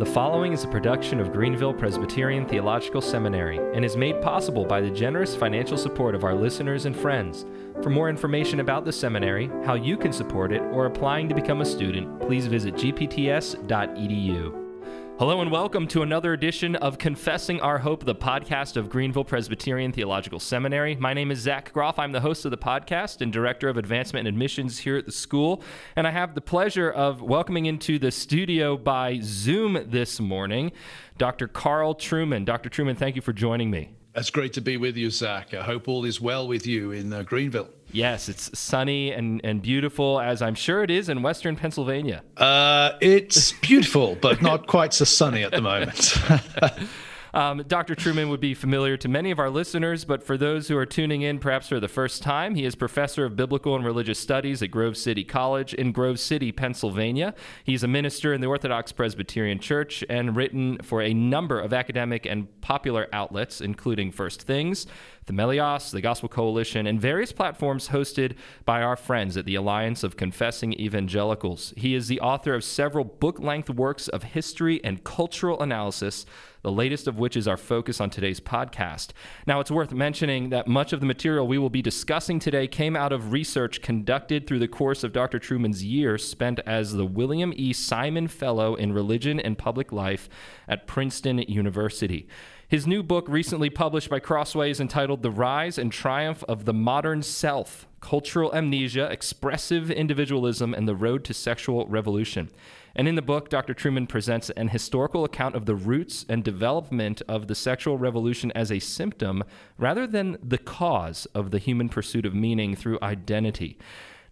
The following is a production of Greenville Presbyterian Theological Seminary and is made possible by the generous financial support of our listeners and friends. For more information about the seminary, how you can support it, or applying to become a student, please visit gpts.edu. Hello and welcome to another edition of Confessing Our Hope, the podcast of Greenville Presbyterian Theological Seminary. My name is Zach Groff. I'm the host of the podcast and director of advancement and admissions here at the school. And I have the pleasure of welcoming into the studio by Zoom this morning Dr. Carl Trueman. Dr. Trueman, thank you for joining me. It's great to be with you, Zach. I hope all is well with you in uh, Greenville. Yes, it's sunny and, and beautiful, as I'm sure it is in Western Pennsylvania. Uh, it's beautiful, but not quite so sunny at the moment. Um, Dr. Trueman would be familiar to many of our listeners, but for those who are tuning in perhaps for the first time, he is professor of biblical and religious studies at Grove City College in Grove City, Pennsylvania. He's a minister in the Orthodox Presbyterian Church and written for a number of academic and popular outlets, including First Things, Themelios, the Gospel Coalition, and various platforms hosted by our friends at the Alliance of Confessing Evangelicals. He is the author of several book length works of history and cultural analysis the latest of which is our focus on today's podcast. Now, it's worth mentioning that much of the material we will be discussing today came out of research conducted through the course of Dr. Trueman's year spent as the William E. Simon Fellow in Religion and Public Life at Princeton University. His new book, recently published by Crossway, is entitled The Rise and Triumph of the Modern Self Cultural Amnesia, Expressive Individualism, and the Road to Sexual Revolution. And in the book, Dr. Trueman presents an historical account of the roots and development of the sexual revolution as a symptom rather than the cause of the human pursuit of meaning through identity.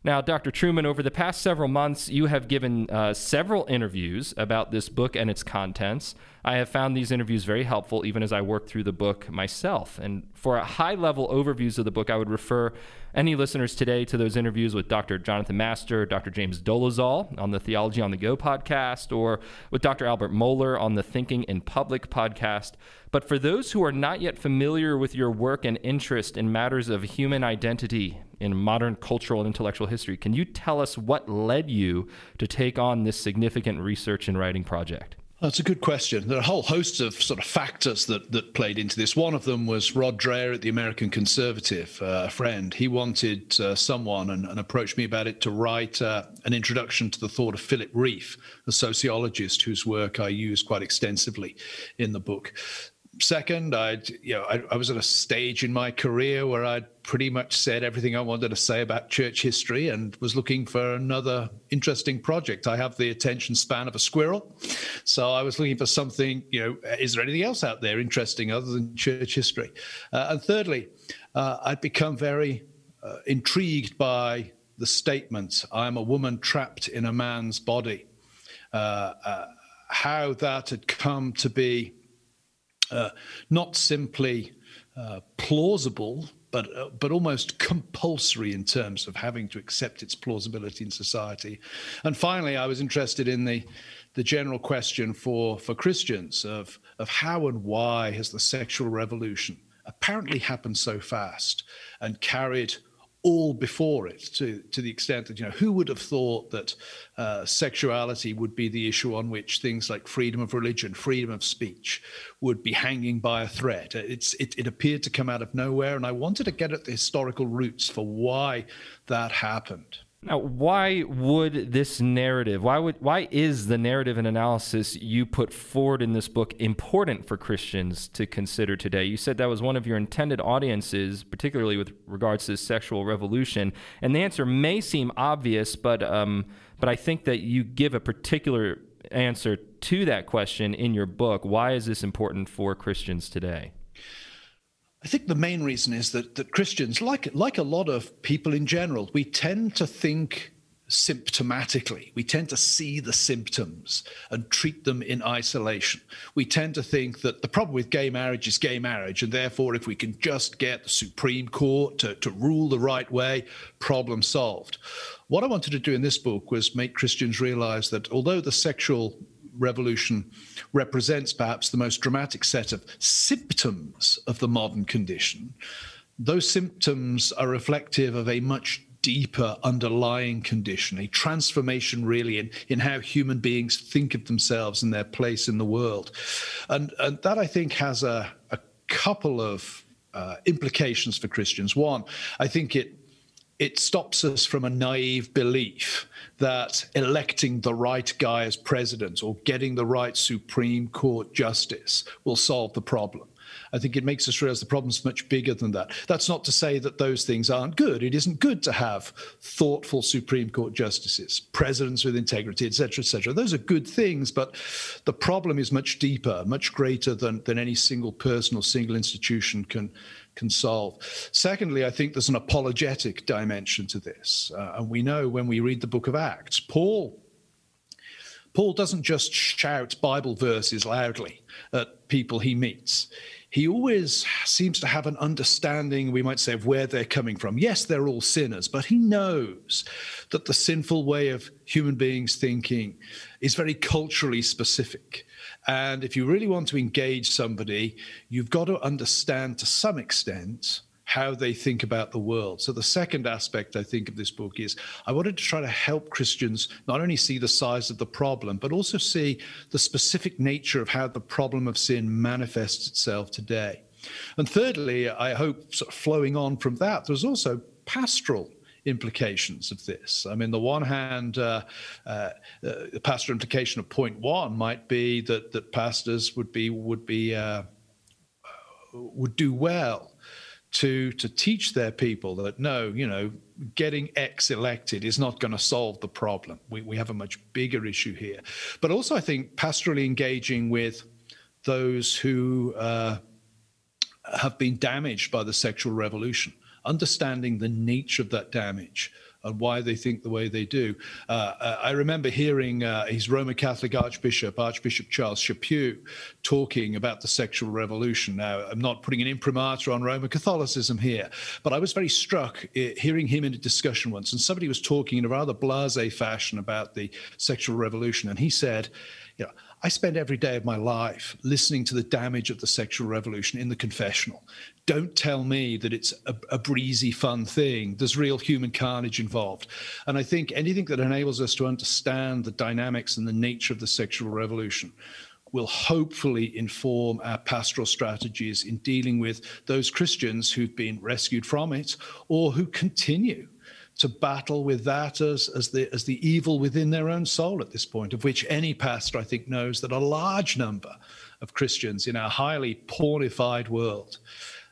Now, Dr. Trueman, over the past several months, you have given uh, several interviews about this book and its contents. I have found these interviews very helpful, even as I work through the book myself. And for high level overviews of the book, I would refer any listeners today to those interviews with Dr. Jonathan Master, Dr. James Dolezal on the Theology on the Go podcast, or with Dr. Albert Mohler on the Thinking in Public podcast. But for those who are not yet familiar with your work and interest in matters of human identity in modern cultural and intellectual history, can you tell us what led you to take on this significant research and writing project? That's a good question. There are a whole host of sort of factors that, that played into this. One of them was Rod Dreher at the American Conservative, uh, a friend. He wanted uh, someone and, and, approached me about it to write uh, an introduction to the thought of Philip Rieff, a sociologist whose work I use quite extensively in the book second, I'd you know I, I, was at a stage in my career where I'd pretty much said everything I wanted to say about church history and was looking for another interesting project. I have the attention span of a squirrel, so I was looking for something. You know, is there anything else out there interesting other than church history? Uh, and thirdly, uh, I'd become very uh, intrigued by the statement, "I'm a woman trapped in a man's body." Uh, uh, how that had come to be uh, not simply uh, plausible, but uh, but almost compulsory in terms of having to accept its plausibility in society. And finally, I was interested in the the general question for for Christians of of how and why has the sexual revolution apparently happened so fast and carried all before it to, to the extent that, you know, who would have thought that uh, sexuality would be the issue on which things like freedom of religion, freedom of speech would be hanging by a thread? It's, it, it appeared to come out of nowhere, and I wanted to get at the historical roots for why that happened. Now, why would this narrative, why would why is the narrative and analysis you put forward in this book important for Christians to consider today? You said that was one of your intended audiences, particularly with regards to sexual revolution, and the answer may seem obvious, but um, but I think that you give a particular answer to that question in your book. Why is this important for Christians today? I think the main reason is that, that Christians, like, like a lot of people in general, we tend to think symptomatically. We tend to see the symptoms and treat them in isolation. We tend to think that the problem with gay marriage is gay marriage, and therefore, if we can just get the Supreme Court to, to rule the right way, problem solved. What I wanted to do in this book was make Christians realize that although the sexual revolution represents perhaps the most dramatic set of symptoms of the modern condition, those symptoms are reflective of a much deeper underlying condition, a transformation really in, in how human beings think of themselves and their place in the world. And, and that I think has a, a couple of uh, implications for Christians. One, I think it it stops us from a naive belief that electing the right guy as president or getting the right Supreme Court justice will solve the problem. I think it makes us realize the problem's much bigger than that. That's not to say that those things aren't good. It isn't good to have thoughtful Supreme Court justices, presidents with integrity, etc., etc. Those are good things, but the problem is much deeper, much greater than, than any single person or single institution can can solve. Secondly, I think there's an apologetic dimension to this, uh, and we know when we read the Book of Acts, Paul Paul doesn't just shout Bible verses loudly at people he meets he always seems to have an understanding, we might say, of where they're coming from. Yes, they're all sinners, but he knows that the sinful way of human beings thinking is very culturally specific. And if you really want to engage somebody, you've got to understand to some extent how they think about the world. So, the second aspect, I think, of this book is I wanted to try to help Christians not only see the size of the problem, but also see the specific nature of how the problem of sin manifests itself today. And thirdly, I hope, sort of flowing on from that, there's also pastoral implications of this. I mean, the one hand, uh, uh, uh, the pastoral implication of point one might be that that pastors would be would be uh, would do well to to teach their people that no, you know, getting X elected is not going to solve the problem. We we have a much bigger issue here. But also, I think pastorally engaging with those who uh, have been damaged by the sexual revolution, understanding the nature of that damage, and why they think the way they do. Uh, uh, I remember hearing uh, his Roman Catholic Archbishop, Archbishop Charles Chaput, talking about the sexual revolution. Now, I'm not putting an imprimatur on Roman Catholicism here, but I was very struck uh, hearing him in a discussion once, and somebody was talking in a rather blase fashion about the sexual revolution, and he said, you know, I spend every day of my life listening to the damage of the sexual revolution in the confessional. Don't tell me that it's a, a, breezy, fun thing. There's real human carnage involved. And I think anything that enables us to understand the dynamics and the nature of the sexual revolution will hopefully inform our pastoral strategies in dealing with those Christians who've been rescued from it or who continue to battle with that as, as, the, as the evil within their own soul at this point, of which any pastor, I think, knows that a large number of Christians in our highly pornified world,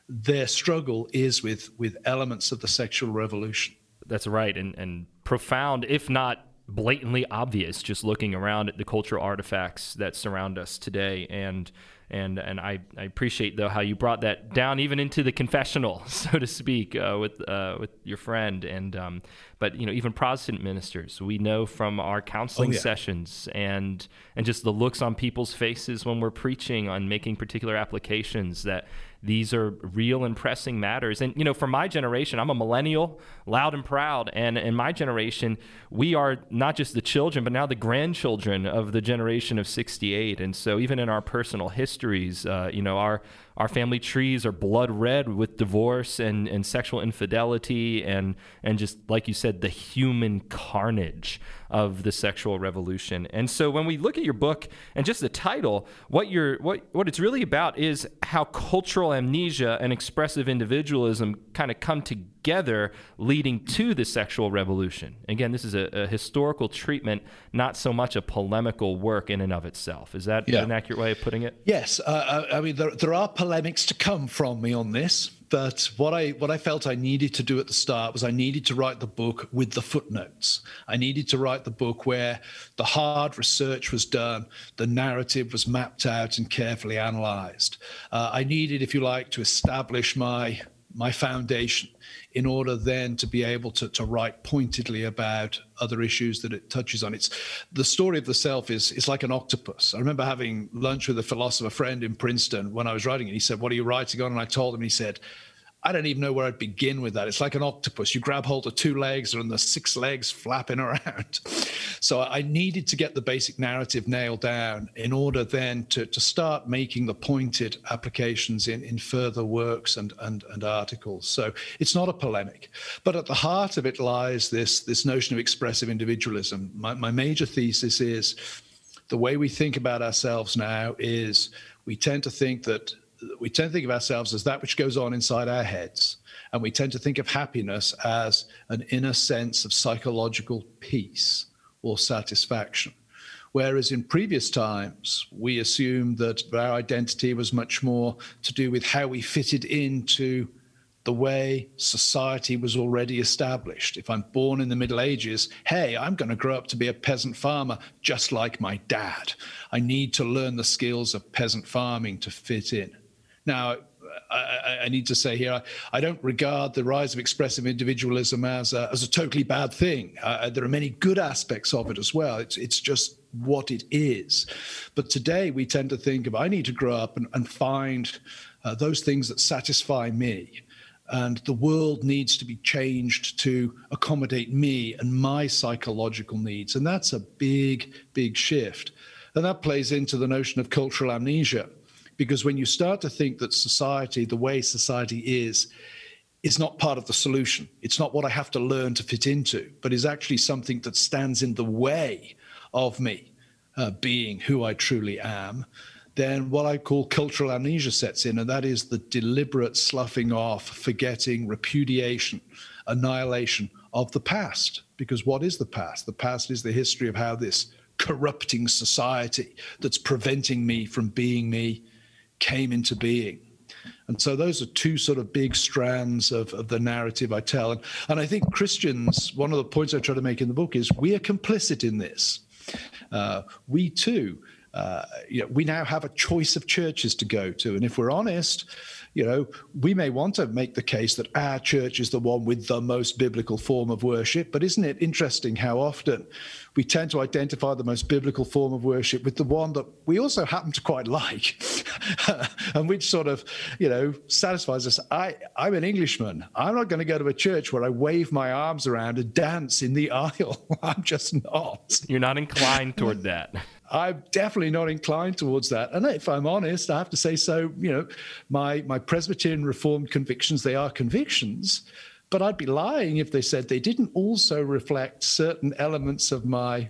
their struggle is with, with elements of the sexual revolution. That's right, and, and profound, if not blatantly obvious, just looking around at the cultural artifacts that surround us today. And and and I, I appreciate though how you brought that down even into the confessional, so to speak, uh, with uh, with your friend. And um, but you know even Protestant ministers, we know from our counseling oh, yeah. sessions and and just the looks on people's faces when we're preaching on making particular applications that these are real and pressing matters. And, you know, for my generation, I'm a millennial, loud and proud. And in my generation, we are not just the children, but now the grandchildren of the generation of 68. And so, even in our personal histories, uh, you know, our our family trees are blood red with divorce and, and sexual infidelity and and just like you said the human carnage of the sexual revolution. And so when we look at your book and just the title, what you're what what it's really about is how cultural amnesia and expressive individualism kind of come together leading to the sexual revolution. Again, this is a, a historical treatment, not so much a polemical work in and of itself. Is that yeah. an accurate way of putting it? Yes. Uh, I mean, there, there are polemics to come from me on this. But what I what I felt I needed to do at the start was I needed to write the book with the footnotes. I needed to write the book where the hard research was done, the narrative was mapped out and carefully analyzed. Uh, I needed, if you like, to establish my my foundation in order then to be able to, to write pointedly about other issues that it touches on. It's the story of the self is is like an octopus. I remember having lunch with a philosopher friend in Princeton when I was writing it. He said, "What are you writing on?" And I told him. He said, I don't even know where I'd begin with that. It's like an octopus. You grab hold of two legs and the six legs flapping around. So I needed to get the basic narrative nailed down in order then to, to start making the pointed applications in, in further works and, and, and articles. So it's not a polemic. But at the heart of it lies this, this notion of expressive individualism. My, my major thesis is the way we think about ourselves now is we tend to think that we tend to think of ourselves as that which goes on inside our heads. And we tend to think of happiness as an inner sense of psychological peace or satisfaction. Whereas in previous times, we assumed that our identity was much more to do with how we fitted into the way society was already established. If I'm born in the Middle Ages, hey, I'm going to grow up to be a peasant farmer just like my dad. I need to learn the skills of peasant farming to fit in. Now, I, I, need to say here, I, I, don't regard the rise of expressive individualism as a, as a totally bad thing. Uh, there are many good aspects of it as well. It's, it's just what it is. But today we tend to think of I need to grow up and, and find uh, those things that satisfy me. And the world needs to be changed to accommodate me and my psychological needs. And that's a big, big shift. And that plays into the notion of cultural amnesia because when you start to think that society, the way society is, is not part of the solution, it's not what I have to learn to fit into, but is actually something that stands in the way of me uh, being who I truly am, then what I call cultural amnesia sets in, and that is the deliberate sloughing off, forgetting, repudiation, annihilation of the past. Because what is the past? The past is the history of how this corrupting society that's preventing me from being me came into being. And so those are two sort of big strands of, of the narrative I tell. And, and I think Christians, one of the points I try to make in the book is we are complicit in this. Uh, we too, uh, you know, we now have a choice of churches to go to. And if we're honest, you know, we may want to make the case that our church is the one with the most biblical form of worship, but isn't it interesting how often we tend to identify the most biblical form of worship with the one that we also happen to quite like, and which sort of, you know, satisfies us. I, I'm an Englishman. I'm not going to go to a church where I wave my arms around and dance in the aisle. I'm just not. You're not inclined toward that. I'm definitely not inclined towards that. And if I'm honest, I have to say so. You know, my my Presbyterian Reformed convictions they are convictions, but I'd be lying if they said they didn't also reflect certain elements of my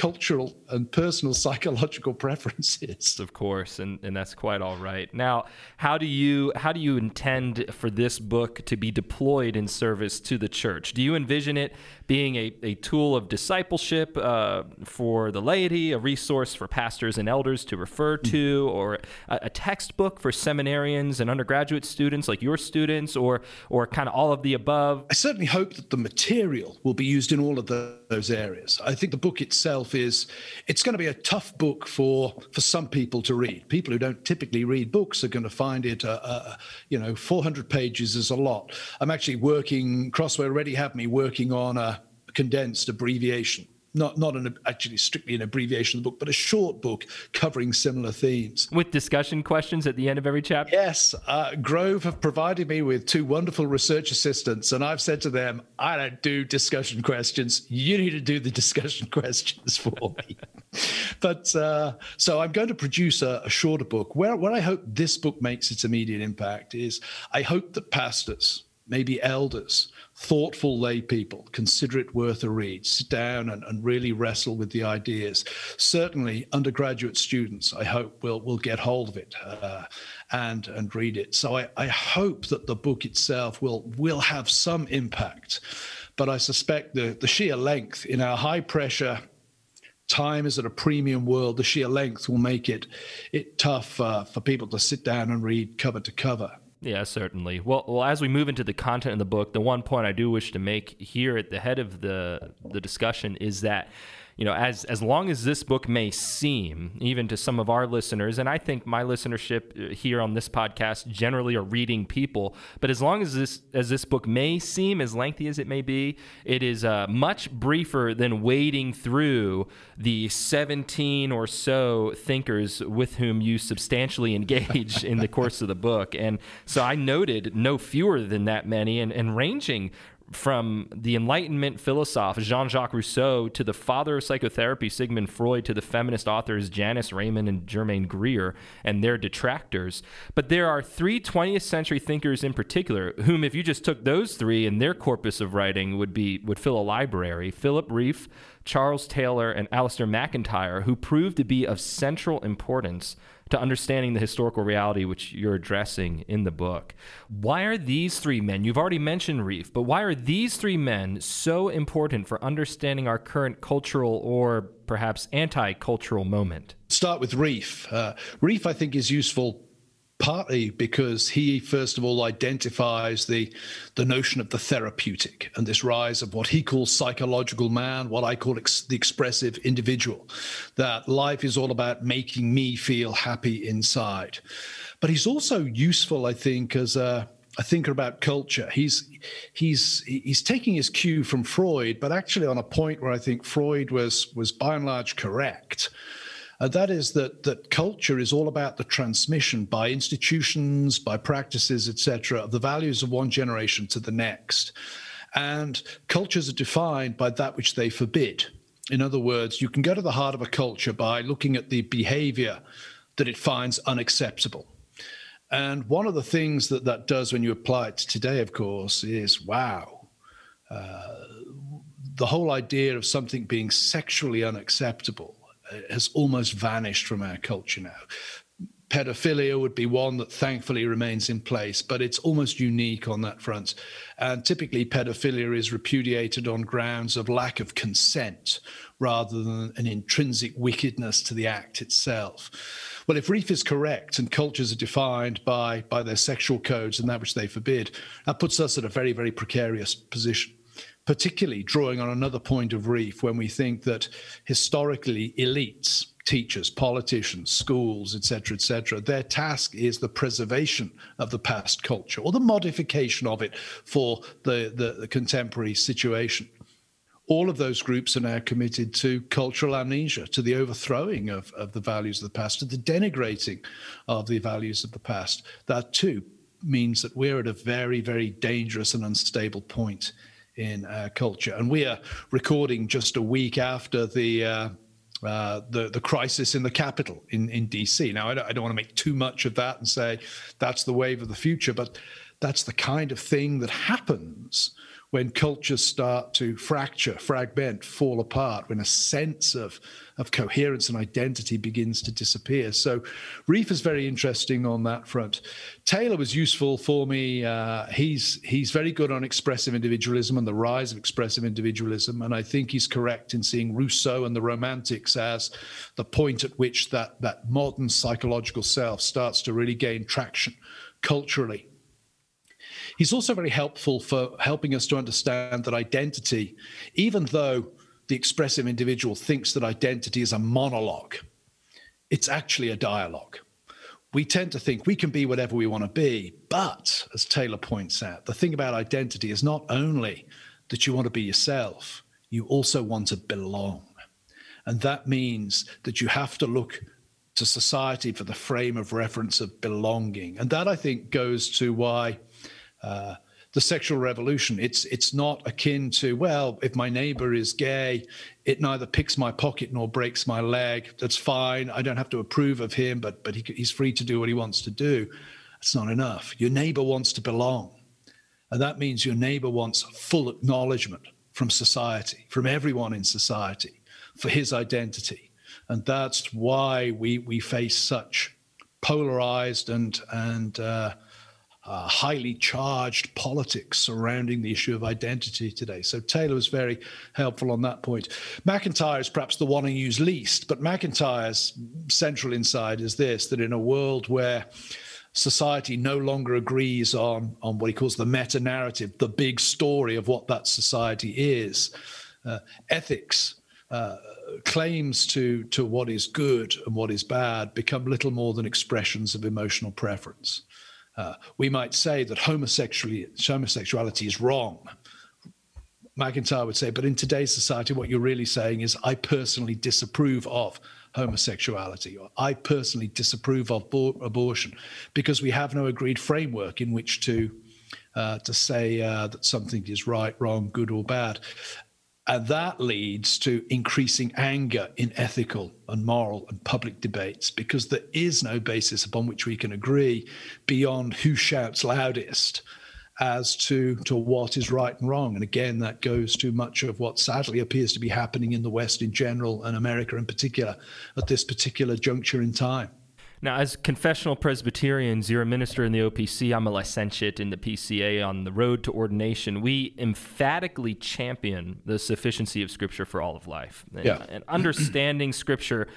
cultural and personal psychological preferences. Of course and, and that's quite all right. Now how do you how do you intend for this book to be deployed in service to the church? Do you envision it being a, a tool of discipleship uh, for the laity a resource for pastors and elders to refer mm. to or a, a textbook for seminarians and undergraduate students like your students or or kind of all of the above? I certainly hope that the material will be used in all of the, those areas i think the book itself is it's going to be a tough book for for some people to read. People who don't typically read books are going to find it, uh, uh, you know, 400 pages is a lot. I'm actually working. Crossway already have me working on a condensed abbreviation not not an actually strictly an abbreviation of the book, but a short book covering similar themes. With discussion questions at the end of every chapter. Yes, uh, Grove have provided me with two wonderful research assistants, and I've said to them, "I don't do discussion questions. You need to do the discussion questions for me." but uh, so I'm going to produce a, a shorter book. Where where I hope this book makes its immediate impact is I hope that pastors, maybe elders thoughtful lay people consider it worth a read, sit down and, and really wrestle with the ideas. Certainly, undergraduate students, I hope, will, will get hold of it uh, and, and read it. So I, I hope that the book itself will, will have some impact. But I suspect the, the sheer length in our high pressure, time is at a premium world, the sheer length will make it, it tough uh, for people to sit down and read cover to cover. Yeah, certainly. Well, well, as we move into the content of the book, the one point I do wish to make here at the head of the the discussion is that you know, as as long as this book may seem, even to some of our listeners, and I think my listenership uh, here on this podcast generally are reading people, but as long as this as this book may seem as lengthy as it may be, it is uh, much briefer than wading through the 17 or so thinkers with whom you substantially engage in the course of the book. And so I noted no fewer than that many and, and ranging from the Enlightenment philosopher Jean Jacques Rousseau to the father of psychotherapy Sigmund Freud to the feminist authors Janice Raymond and Germaine Greer and their detractors. But there are three 20th century thinkers in particular, whom, if you just took those three and their corpus of writing, would be would fill a library. Philip Rieff, Charles Taylor, and Alasdair MacIntyre, who proved to be of central importance to understanding the historical reality which you're addressing in the book. Why are these three men, you've already mentioned Rieff, but why are these three men so important for understanding our current cultural or perhaps anti cultural moment? Start with Rieff. Uh, Rieff, I think, is useful partly because he first of all identifies the the notion of the therapeutic and this rise of what he calls psychological man what i call ex- the expressive individual that life is all about making me feel happy inside but he's also useful i think as a a thinker about culture. He's he's he's taking his cue from Freud, but actually on a point where I think Freud was was by and large correct and that is that that culture is all about the transmission by institutions, by practices, etc., of the values of one generation to the next. And cultures are defined by that which they forbid. In other words, you can go to the heart of a culture by looking at the behavior that it finds unacceptable. And one of the things that that does when you apply it to today, of course, is wow. Uh, the whole idea of something being sexually unacceptable has almost vanished from our culture now. Pedophilia would be one that thankfully remains in place, but it's almost unique on that front. And typically, pedophilia is repudiated on grounds of lack of consent rather than an intrinsic wickedness to the act itself. Well, if Rieff is correct and cultures are defined by, by their sexual codes and that which they forbid, that puts us at a very, very precarious position particularly drawing on another point of Rieff when we think that historically elites, teachers, politicians, schools, etc., etc., their task is the preservation of the past culture or the modification of it for the, the, the contemporary situation all of those groups are now committed to cultural amnesia, to the overthrowing of, of the values of the past, to the denigrating of the values of the past. That too means that we're at a very, very dangerous and unstable point in our culture. And we are recording just a week after the. Uh, uh, the the crisis in the capital in in DC. Now, I don't, I don't want to make too much of that and say that's the wave of the future, but that's the kind of thing that happens when cultures start to fracture, fragment, fall apart, when a sense of, of coherence and identity begins to disappear. So, Rieff is very interesting on that front. Taylor was useful for me. Uh, he's he's very good on expressive individualism and the rise of expressive individualism, and I think he's correct in seeing Rousseau and the Romantics as the point at which that that modern psychological self starts to really gain traction culturally He's also very helpful for helping us to understand that identity, even though the expressive individual thinks that identity is a monologue, it's actually a dialogue. We tend to think we can be whatever we want to be, but as Taylor points out, the thing about identity is not only that you want to be yourself, you also want to belong. And that means that you have to look to society for the frame of reference of belonging. And that, I think, goes to why uh, the sexual revolution. It's it's not akin to well, if my neighbor is gay, it neither picks my pocket nor breaks my leg. That's fine. I don't have to approve of him, but but he, he's free to do what he wants to do. That's not enough. Your neighbor wants to belong, and that means your neighbor wants full acknowledgement from society, from everyone in society, for his identity, and that's why we we face such polarized and and uh, uh, highly charged politics surrounding the issue of identity today. So Taylor was very helpful on that point. MacIntyre is perhaps the one I use least, but MacIntyre's central insight is this that in a world where society no longer agrees on, on what he calls the meta narrative, the big story of what that society is, uh, ethics. Uh, claims to to what is good and what is bad become little more than expressions of emotional preference. Uh, we might say that homosexuality, is wrong. MacIntyre would say, but in today's society, what you're really saying is, I personally disapprove of homosexuality, or I personally disapprove of bo- abortion, because we have no agreed framework in which to uh, to say uh, that something is right, wrong, good, or bad. And that leads to increasing anger in ethical and moral and public debates because there is no basis upon which we can agree beyond who shouts loudest as to, to what is right and wrong. And again, that goes to much of what sadly appears to be happening in the West in general and America in particular at this particular juncture in time. Now, as confessional Presbyterians, you're a minister in the OPC. I'm a licentiate in the PCA on the road to ordination. We emphatically champion the sufficiency of Scripture for all of life. And, yeah. and understanding Scripture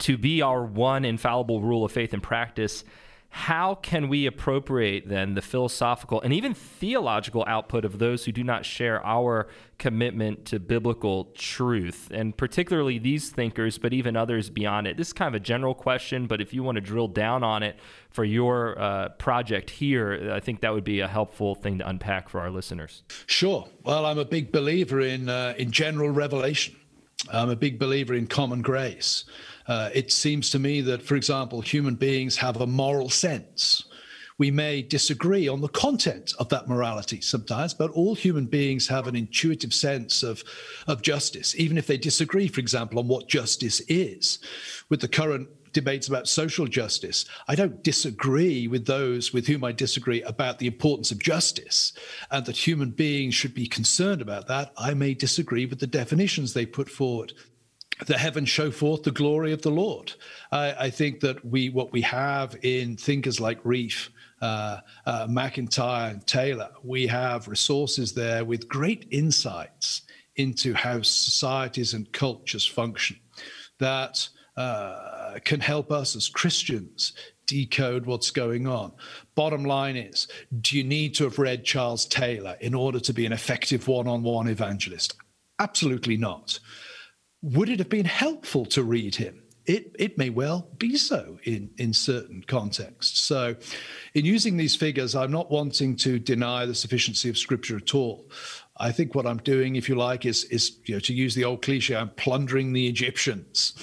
to be our one infallible rule of faith and practice how can we appropriate then the philosophical and even theological output of those who do not share our commitment to biblical truth? And particularly these thinkers but even others beyond it. This is kind of a general question but if you want to drill down on it for your uh, project here i think that would be a helpful thing to unpack for our listeners. Sure. Well i'm a big believer in uh, in general revelation. I'm a big believer in common grace uh, it seems to me that, for example, human beings have a moral sense. We may disagree on the content of that morality sometimes, but all human beings have an intuitive sense of, of justice, even if they disagree, for example, on what justice is. With the current debates about social justice. I don't disagree with those with whom I disagree about the importance of justice and that human beings should be concerned about that. I may disagree with the definitions they put forward the heavens show forth the glory of the Lord. I, I, think that we what we have in thinkers like Rieff, uh, uh, MacIntyre, and Taylor, we have resources there with great insights into how societies and cultures function that uh, can help us as Christians decode what's going on. Bottom line is do you need to have read Charles Taylor in order to be an effective one on one evangelist? Absolutely not. Would it have been helpful to read him? It, it may well be so in, in certain contexts. So, in using these figures, I'm not wanting to deny the sufficiency of Scripture at all. I think what I'm doing, if you like, is is you know to use the old cliche, I'm plundering the Egyptians.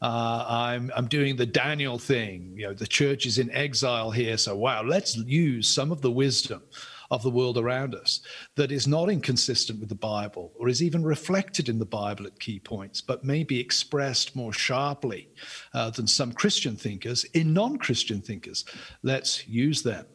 Uh, I'm I'm doing the Daniel thing. You know, the church is in exile here, so wow, let's use some of the wisdom of the world around us that is not inconsistent with the Bible or is even reflected in the Bible at key points, but may be expressed more sharply uh, than some Christian thinkers in non Christian thinkers. Let's use them.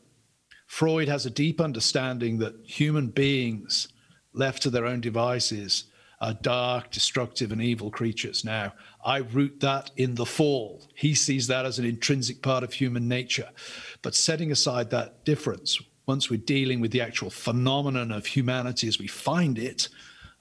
Freud has a deep understanding that human beings left to their own devices are dark, destructive, and evil creatures. Now, I root that in the fall. He sees that as an intrinsic part of human nature. But setting aside that difference, once we're dealing with the actual phenomenon of humanity as we find it,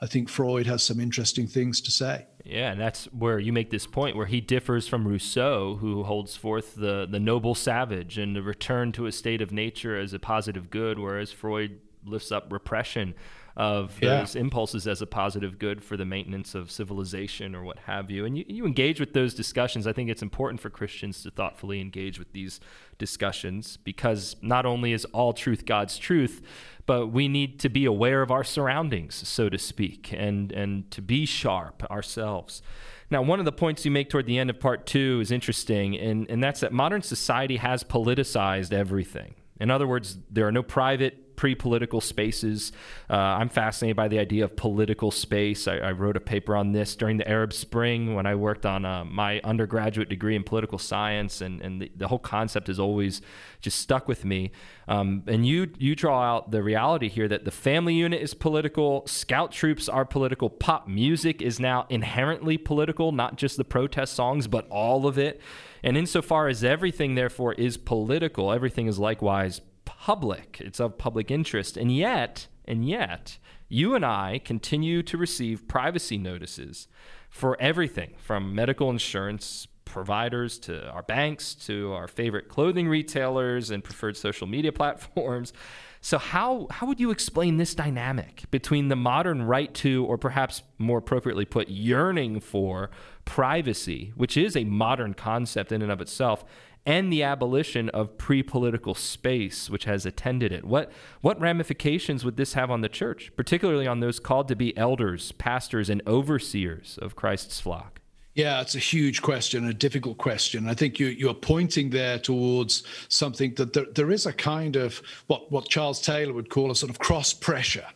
I think Freud has some interesting things to say. Yeah, and that's where you make this point where he differs from Rousseau, who holds forth the, the noble savage and the return to a state of nature as a positive good, whereas Freud lifts up repression of those impulses as a positive good for the maintenance of civilization or what have you. And you, you engage with those discussions. I think it's important for Christians to thoughtfully engage with these discussions because not only is all truth God's truth, but we need to be aware of our surroundings, so to speak, and, and to be sharp ourselves. Now, one of the points you make toward the end of part two is interesting, and, and that's that modern society has politicized everything. In other words, there are no private pre political spaces. Uh, I'm fascinated by the idea of political space. I, I, wrote a paper on this during the Arab Spring when I worked on uh, my undergraduate degree in political science, and, and the, the, whole concept has always just stuck with me. Um, and you, you draw out the reality here that the family unit is political, scout troops are political, pop music is now inherently political, not just the protest songs, but all of it. And insofar as everything, therefore, is political, everything is likewise public. It's of public interest. And yet, and yet, you and I continue to receive privacy notices for everything from medical insurance providers to our banks to our favorite clothing retailers and preferred social media platforms So how how would you explain this dynamic between the modern right to, or perhaps more appropriately put, yearning for privacy, which is a modern concept in and of itself, and the abolition of pre-political space which has attended it. What what ramifications would this have on the church, particularly on those called to be elders, pastors, and overseers of Christ's flock? Yeah, it's a huge question, a difficult question. I think you, you're pointing there towards something that there, there is a kind of what, what Charles Taylor would call a sort of cross pressure.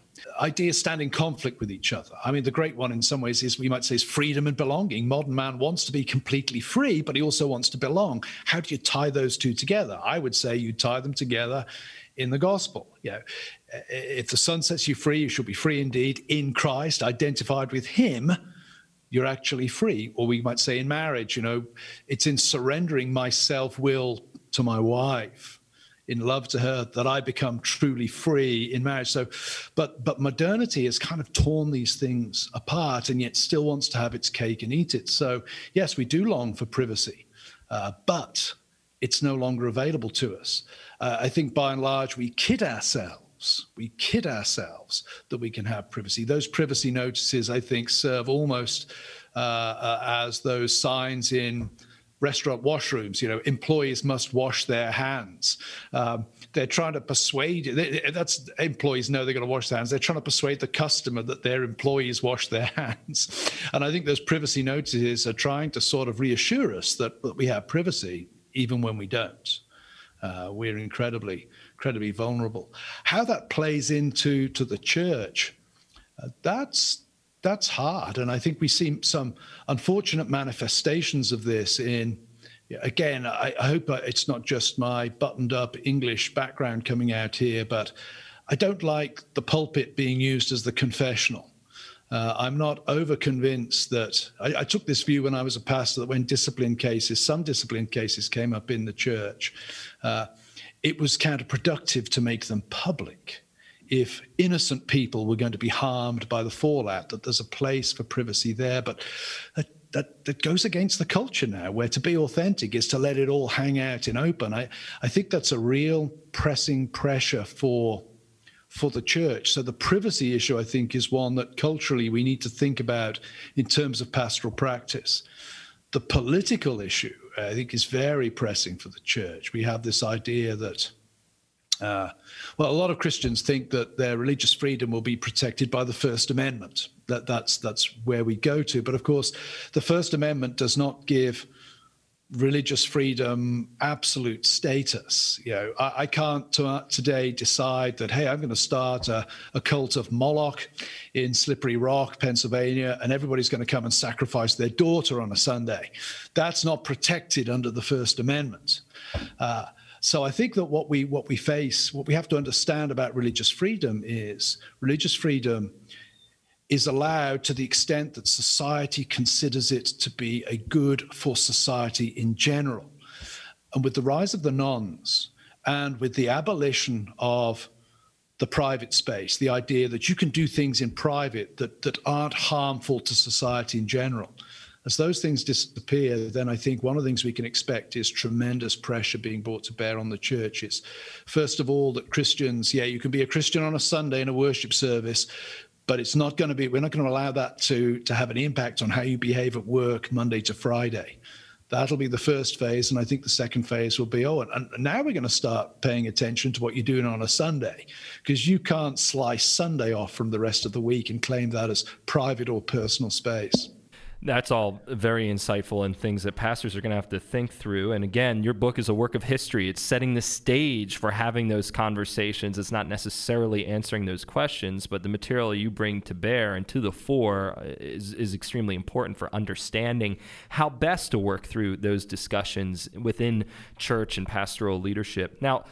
Ideas stand in conflict with each other. I mean, the great one in some ways is we might say is freedom and belonging. Modern man wants to be completely free, but he also wants to belong. How do you tie those two together? I would say you tie them together in the gospel. You know, if the Son sets you free, you shall be free indeed in Christ, identified with Him you're actually free. Or we might say in marriage, you know, it's in surrendering my self will to my wife in love to her that I become truly free in marriage. So, but but modernity has kind of torn these things apart, and yet still wants to have its cake and eat it. So, yes, we do long for privacy, uh, but it's no longer available to us. Uh, I think by and large we kid ourselves. We kid ourselves that we can have privacy. Those privacy notices, I think, serve almost uh, uh, as those signs in restaurant washrooms. You know, employees must wash their hands. Um, they're trying to persuade. They, that's employees know they're going to wash their hands. They're trying to persuade the customer that their employees wash their hands. And I think those privacy notices are trying to sort of reassure us that, that we have privacy even when we don't. Uh, we're incredibly incredibly vulnerable. How that plays into to the church, uh, that's that's hard, and I think we see some unfortunate manifestations of this in. Again, I, I hope it's not just my buttoned-up English background coming out here, but I don't like the pulpit being used as the confessional. Uh, I'm not over convinced that I, I, took this view when I was a pastor that when discipline cases, some discipline cases came up in the church, uh, it was counterproductive to make them public if innocent people were going to be harmed by the fallout, that there's a place for privacy there. But that, that, that goes against the culture now, where to be authentic is to let it all hang out in open. I, I think that's a real pressing pressure for for the church. So the privacy issue, I think, is one that culturally we need to think about in terms of pastoral practice. The political issue I think is very pressing for the church. We have this idea that, uh, well, a lot of Christians think that their religious freedom will be protected by the First Amendment. That that's that's where we go to. But of course, the First Amendment does not give religious freedom absolute status. You know, I, I can't t- today decide that, hey, I'm going to start a, a, cult of Moloch in Slippery Rock, Pennsylvania, and everybody's going to come and sacrifice their daughter on a Sunday. That's not protected under the First Amendment. Uh, so I think that what we what we face, what we have to understand about religious freedom is religious freedom is allowed to the extent that society considers it to be a good for society in general. And with the rise of the nones and with the abolition of the private space, the idea that you can do things in private that, that aren't harmful to society in general. As those things disappear, then I think one of the things we can expect is tremendous pressure being brought to bear on the churches. First of all, that Christians, yeah, you can be a Christian on a Sunday in a worship service, but it's not going to be we're not going to allow that to to have an impact on how you behave at work monday to friday that'll be the first phase and i think the second phase will be oh and, and now we're going to start paying attention to what you're doing on a sunday because you can't slice sunday off from the rest of the week and claim that as private or personal space that's all very insightful and things that pastors are going to have to think through. And again, your book is a work of history. It's setting the stage for having those conversations. It's not necessarily answering those questions, but the material you bring to bear and to the fore uh, is, is extremely important for understanding how best to work through those discussions within church and pastoral leadership. Now,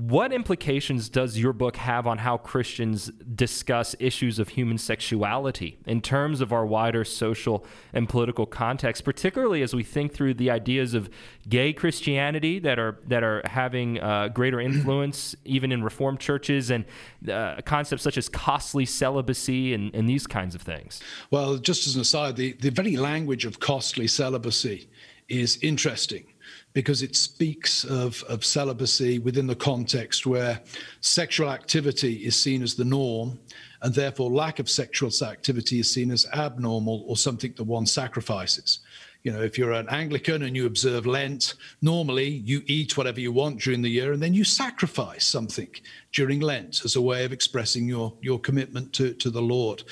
what implications does your book have on how Christians discuss issues of human sexuality in terms of our wider social and political context, particularly as we think through the ideas of gay Christianity that are that are having uh, greater influence even in Reformed churches and uh, concepts such as costly celibacy and, and these kinds of things? Well, just as an aside, the, the very language of costly celibacy is interesting because it speaks of, of celibacy within the context where sexual activity is seen as the norm, and therefore lack of sexual activity is seen as abnormal or something that one sacrifices. You know, if you're an Anglican and you observe Lent, normally you eat whatever you want during the year and then you sacrifice something during Lent as a way of expressing your, your commitment to, to the Lord.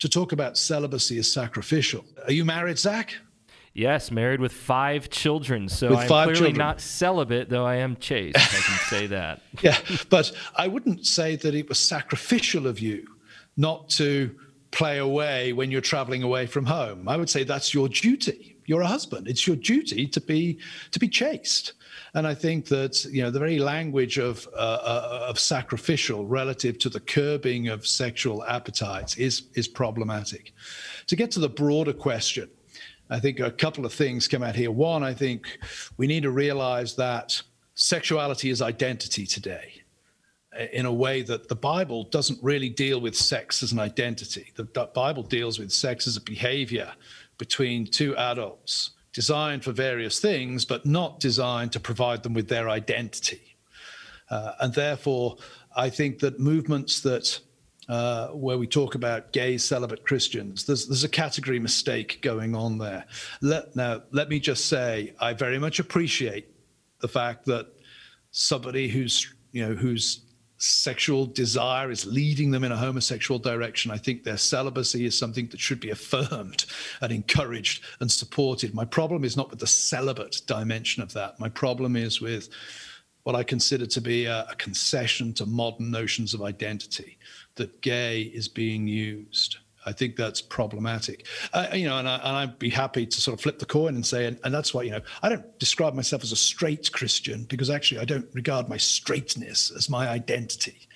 To talk about celibacy as sacrificial. Are you married, Zach? Yes, married with five children. So with I'm clearly children. not celibate, though I am chaste. I can say that. yeah, but I wouldn't say that it was sacrificial of you not to play away when you're traveling away from home. I would say that's your duty. You're a husband. It's your duty to be to be chaste. And I think that you know the very language of uh, uh, of sacrificial relative to the curbing of sexual appetites is is problematic. To get to the broader question, I think a couple of things come out here. One, I think we need to realize that sexuality is identity today in a way that the Bible doesn't really deal with sex as an identity. The Bible deals with sex as a behavior between two adults designed for various things, but not designed to provide them with their identity. Uh, and therefore, I think that movements that uh, where we talk about gay celibate Christians. There's there's a category mistake going on there. Let, now, let me just say, I very much appreciate the fact that somebody who's you know whose sexual desire is leading them in a homosexual direction. I think their celibacy is something that should be affirmed and encouraged and supported. My problem is not with the celibate dimension of that. My problem is with what I consider to be a, a concession to modern notions of identity that gay is being used. I think that's problematic. Uh, you know, and, I, would be happy to sort of flip the coin and say, and, and, that's why, you know, I don't describe myself as a straight Christian because actually I don't regard my straightness as my identity.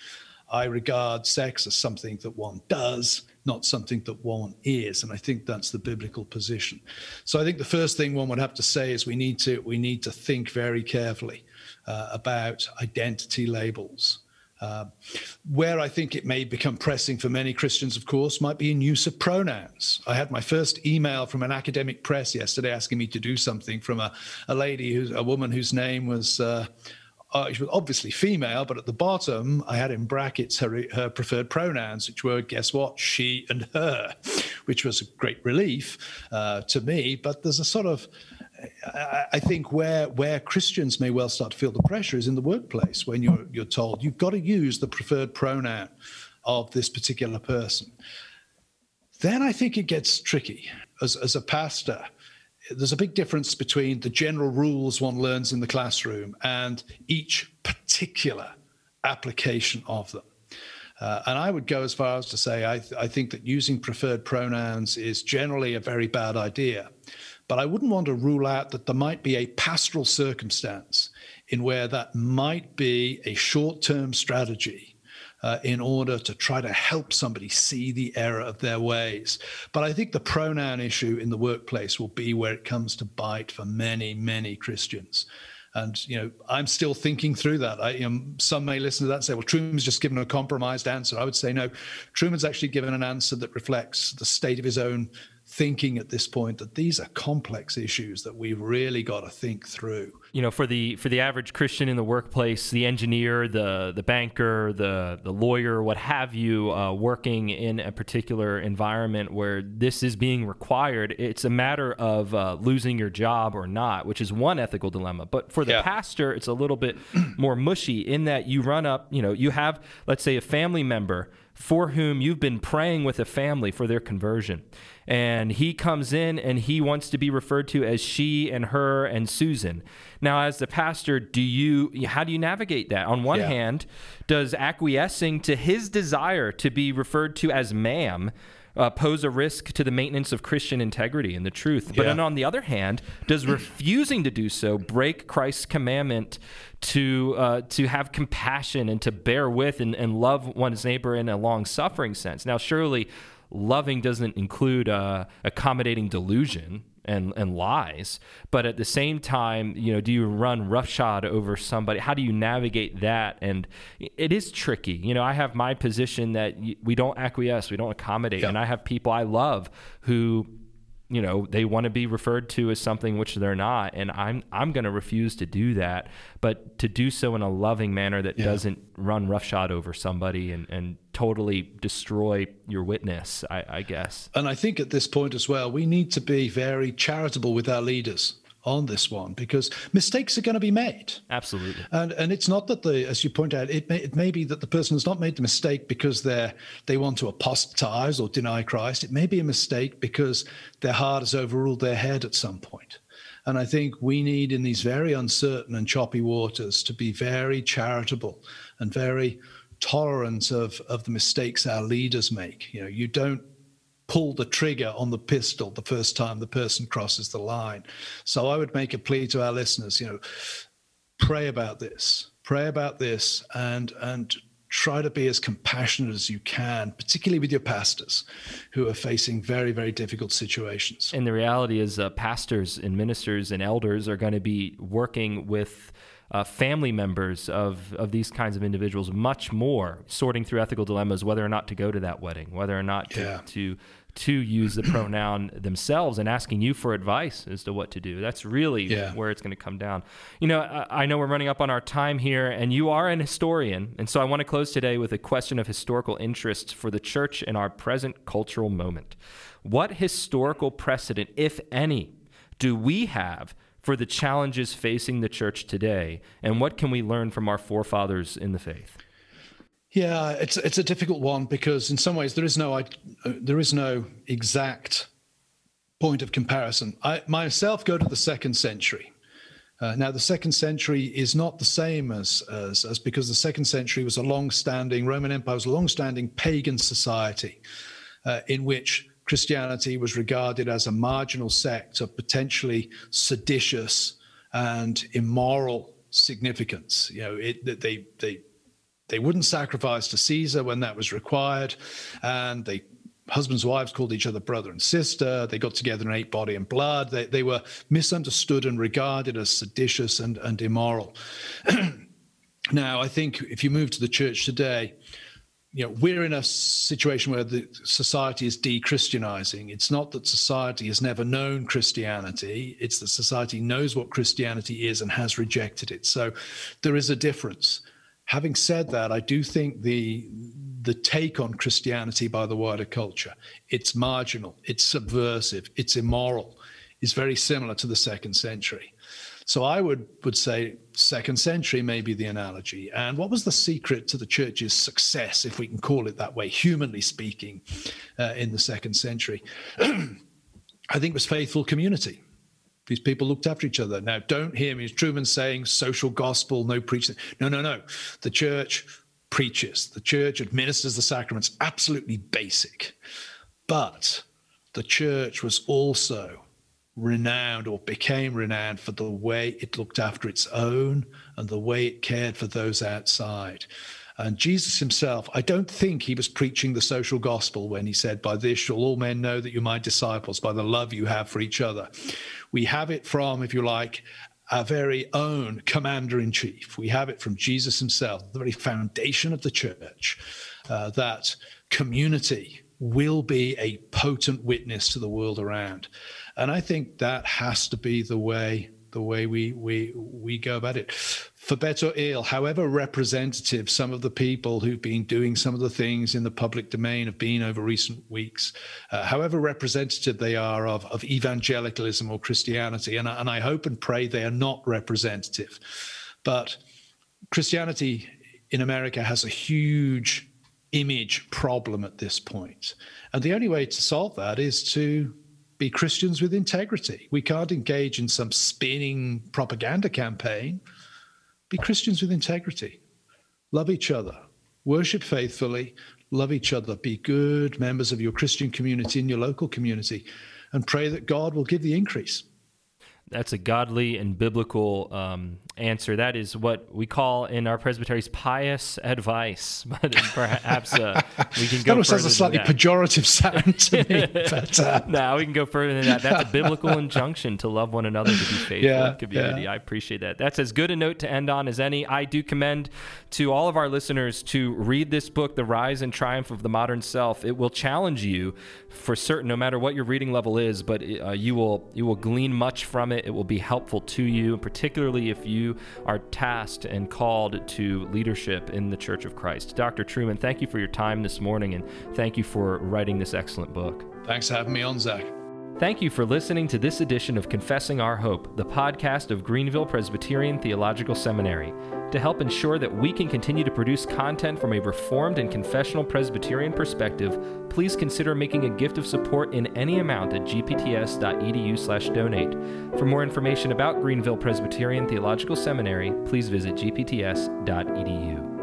I regard sex as something that one does, not something that one is, and I think that's the biblical position. So I think the first thing one would have to say is we need to we need to think very carefully uh, about identity labels. Uh, where I think it may become pressing for many Christians, of course, might be in use of pronouns. I had my first email from an academic press yesterday asking me to do something from a, a lady, who's a woman whose name was. Uh, uh, she was obviously female, but at the bottom I had in brackets her, her preferred pronouns, which were, guess what, she and her, which was a great relief uh, to me. But there's a sort of I think where where Christians may well start to feel the pressure is in the workplace when you're you're told you've got to use the preferred pronoun of this particular person. Then I think it gets tricky. As as a pastor, there's a big difference between the general rules one learns in the classroom and each particular application of them. Uh, and I would go as far as to say I, th- I think that using preferred pronouns is generally a very bad idea. But I wouldn't want to rule out that there might be a pastoral circumstance in where that might be a short term strategy uh, in order to try to help somebody see the error of their ways. But I think the pronoun issue in the workplace will be where it comes to bite for many, many Christians. And you know, I'm still thinking through that. I, you know, some may listen to that and say, "Well, Trueman's just given a compromised answer." I would say, no. Trueman's actually given an answer that reflects the state of his own thinking at this point that these are complex issues that we've really got to think through. You know, for the for the average Christian in the workplace, the engineer, the the banker, the the lawyer, what have you, uh, working in a particular environment where this is being required, it's a matter of uh, losing your job or not, which is one ethical dilemma. But for the yeah. pastor, it's a little bit more mushy in that you run up, you know, you have, let's say, a family member for whom you've been praying with a family for their conversion and he comes in and he wants to be referred to as she and her and Susan. Now, as the pastor, do you how do you navigate that? On one yeah. hand, does acquiescing to his desire to be referred to as ma'am uh, pose a risk to the maintenance of Christian integrity and the truth. But yeah. on the other hand, does refusing to do so break Christ's commandment to uh, to have compassion and to bear with and, and love one's neighbor in a long suffering sense? Now, surely loving doesn't include uh, accommodating delusion and, and lies. But at the same time, you know, do you run roughshod over somebody? How do you navigate that? And it is tricky. You know, I have my position that we don't acquiesce, we don't accommodate. Yeah. And I have people I love who you know they want to be referred to as something which they're not and i'm i'm going to refuse to do that but to do so in a loving manner that yeah. doesn't run roughshod over somebody and and totally destroy your witness I, I guess and i think at this point as well we need to be very charitable with our leaders on this one because mistakes are going to be made. Absolutely. And and it's not that the, as you point out, it may, it may be that the person has not made the mistake because they're they want to apostatize or deny Christ. It may be a mistake because their heart has overruled their head at some point. And I think we need in these very uncertain and choppy waters to be very charitable and very tolerant of of the mistakes our leaders make. You know, you don't pull the trigger on the pistol the first time the person crosses the line. So I would make a plea to our listeners, you know, pray about this, pray about this, and and try to be as compassionate as you can, particularly with your pastors who are facing very, very difficult situations. And the reality is, uh, pastors and ministers and elders are going to be working with uh, family members of, of these kinds of individuals much more, sorting through ethical dilemmas, whether or not to go to that wedding, whether or not to, yeah. to, to use the pronoun themselves and asking you for advice as to what to do. That's really yeah. where it's going to come down. You know, I, I, know we're running up on our time here, and you are an historian. And so I want to close today with a question of historical interest for the church in our present cultural moment. What historical precedent, if any, do we have for the challenges facing the church today, and what can we learn from our forefathers in the faith? Yeah, it's it's a difficult one because in some ways there is no there is no exact point of comparison. I myself go to the second century. Uh, now, the second century is not the same as, as, as because the second century was a long-standing Roman Empire was a long-standing pagan society uh, in which Christianity was regarded as a marginal sect of potentially seditious and immoral significance. You know, it, they they they wouldn't sacrifice to Caesar when that was required, and they husbands wives called each other brother and sister. They got together and ate body and blood. They they were misunderstood and regarded as seditious and and immoral. now, I think if you move to the church today you know, we're in a situation where the society is de-Christianizing. It's not that society has never known Christianity; it's that society knows what Christianity is and has rejected it. So, there is a difference. Having said that, I do think the the take on Christianity by the wider culture, it's marginal, it's subversive, it's immoral, is very similar to the second century. So I would would say second century may be the analogy. And what was the secret to the church's success, if we can call it that way, humanly speaking, uh, in the second century? I think was faithful community. These people looked after each other. Now, don't hear me as Trueman saying social gospel, no preaching. No, no, no. The church preaches. The church administers the sacraments. Absolutely basic. But the church was also renowned or became renowned for the way it looked after its own and the way it cared for those outside. And Jesus himself, I don't think he was preaching the social gospel when he said, By this shall all men know that you're my disciples, by the love you have for each other. We have it from, if you like, our very own commander in chief. We have it from Jesus himself, the very foundation of the church, uh, that community will be a potent witness to the world around. And I think that has to be the way the way we we we go about it. For better or ill, however representative some of the people who've been doing some of the things in the public domain have been over recent weeks, uh, however representative they are of, of evangelicalism or Christianity, and, and I hope and pray they are not representative. But Christianity in America has a huge image problem at this point. And the only way to solve that is to be Christians with integrity. We can't engage in some spinning propaganda campaign. Be Christians with integrity. Love each other. Worship faithfully. Love each other. Be good members of your Christian community in your local community and pray that God will give the increase that's a godly and biblical um, answer. That is what we call in our presbyteries pious advice. But perhaps uh, we can go. that sounds a slightly pejorative sound to me. But, uh... no, we can go further than that. That's a biblical injunction to love one another, to be faithful yeah, community. Yeah. I appreciate that. That's as good a note to end on as any. I do commend to all of our listeners to read this book, The Rise and Triumph of the Modern Self. It will challenge you for certain, no matter what your reading level is, but uh, you will you will glean much from it. It will be helpful to you, particularly if you are tasked and called to leadership in the Church of Christ. Dr. Trueman, thank you for your time this morning, and thank you for writing this excellent book. Thanks for having me on, Zach. Thank you for listening to this edition of Confessing Our Hope, the podcast of Greenville Presbyterian Theological Seminary. To help ensure that we can continue to produce content from a Reformed and confessional Presbyterian perspective, please consider making a gift of support in any amount at gpts.edu/donate. For more information about Greenville Presbyterian Theological Seminary, please visit gpts.edu.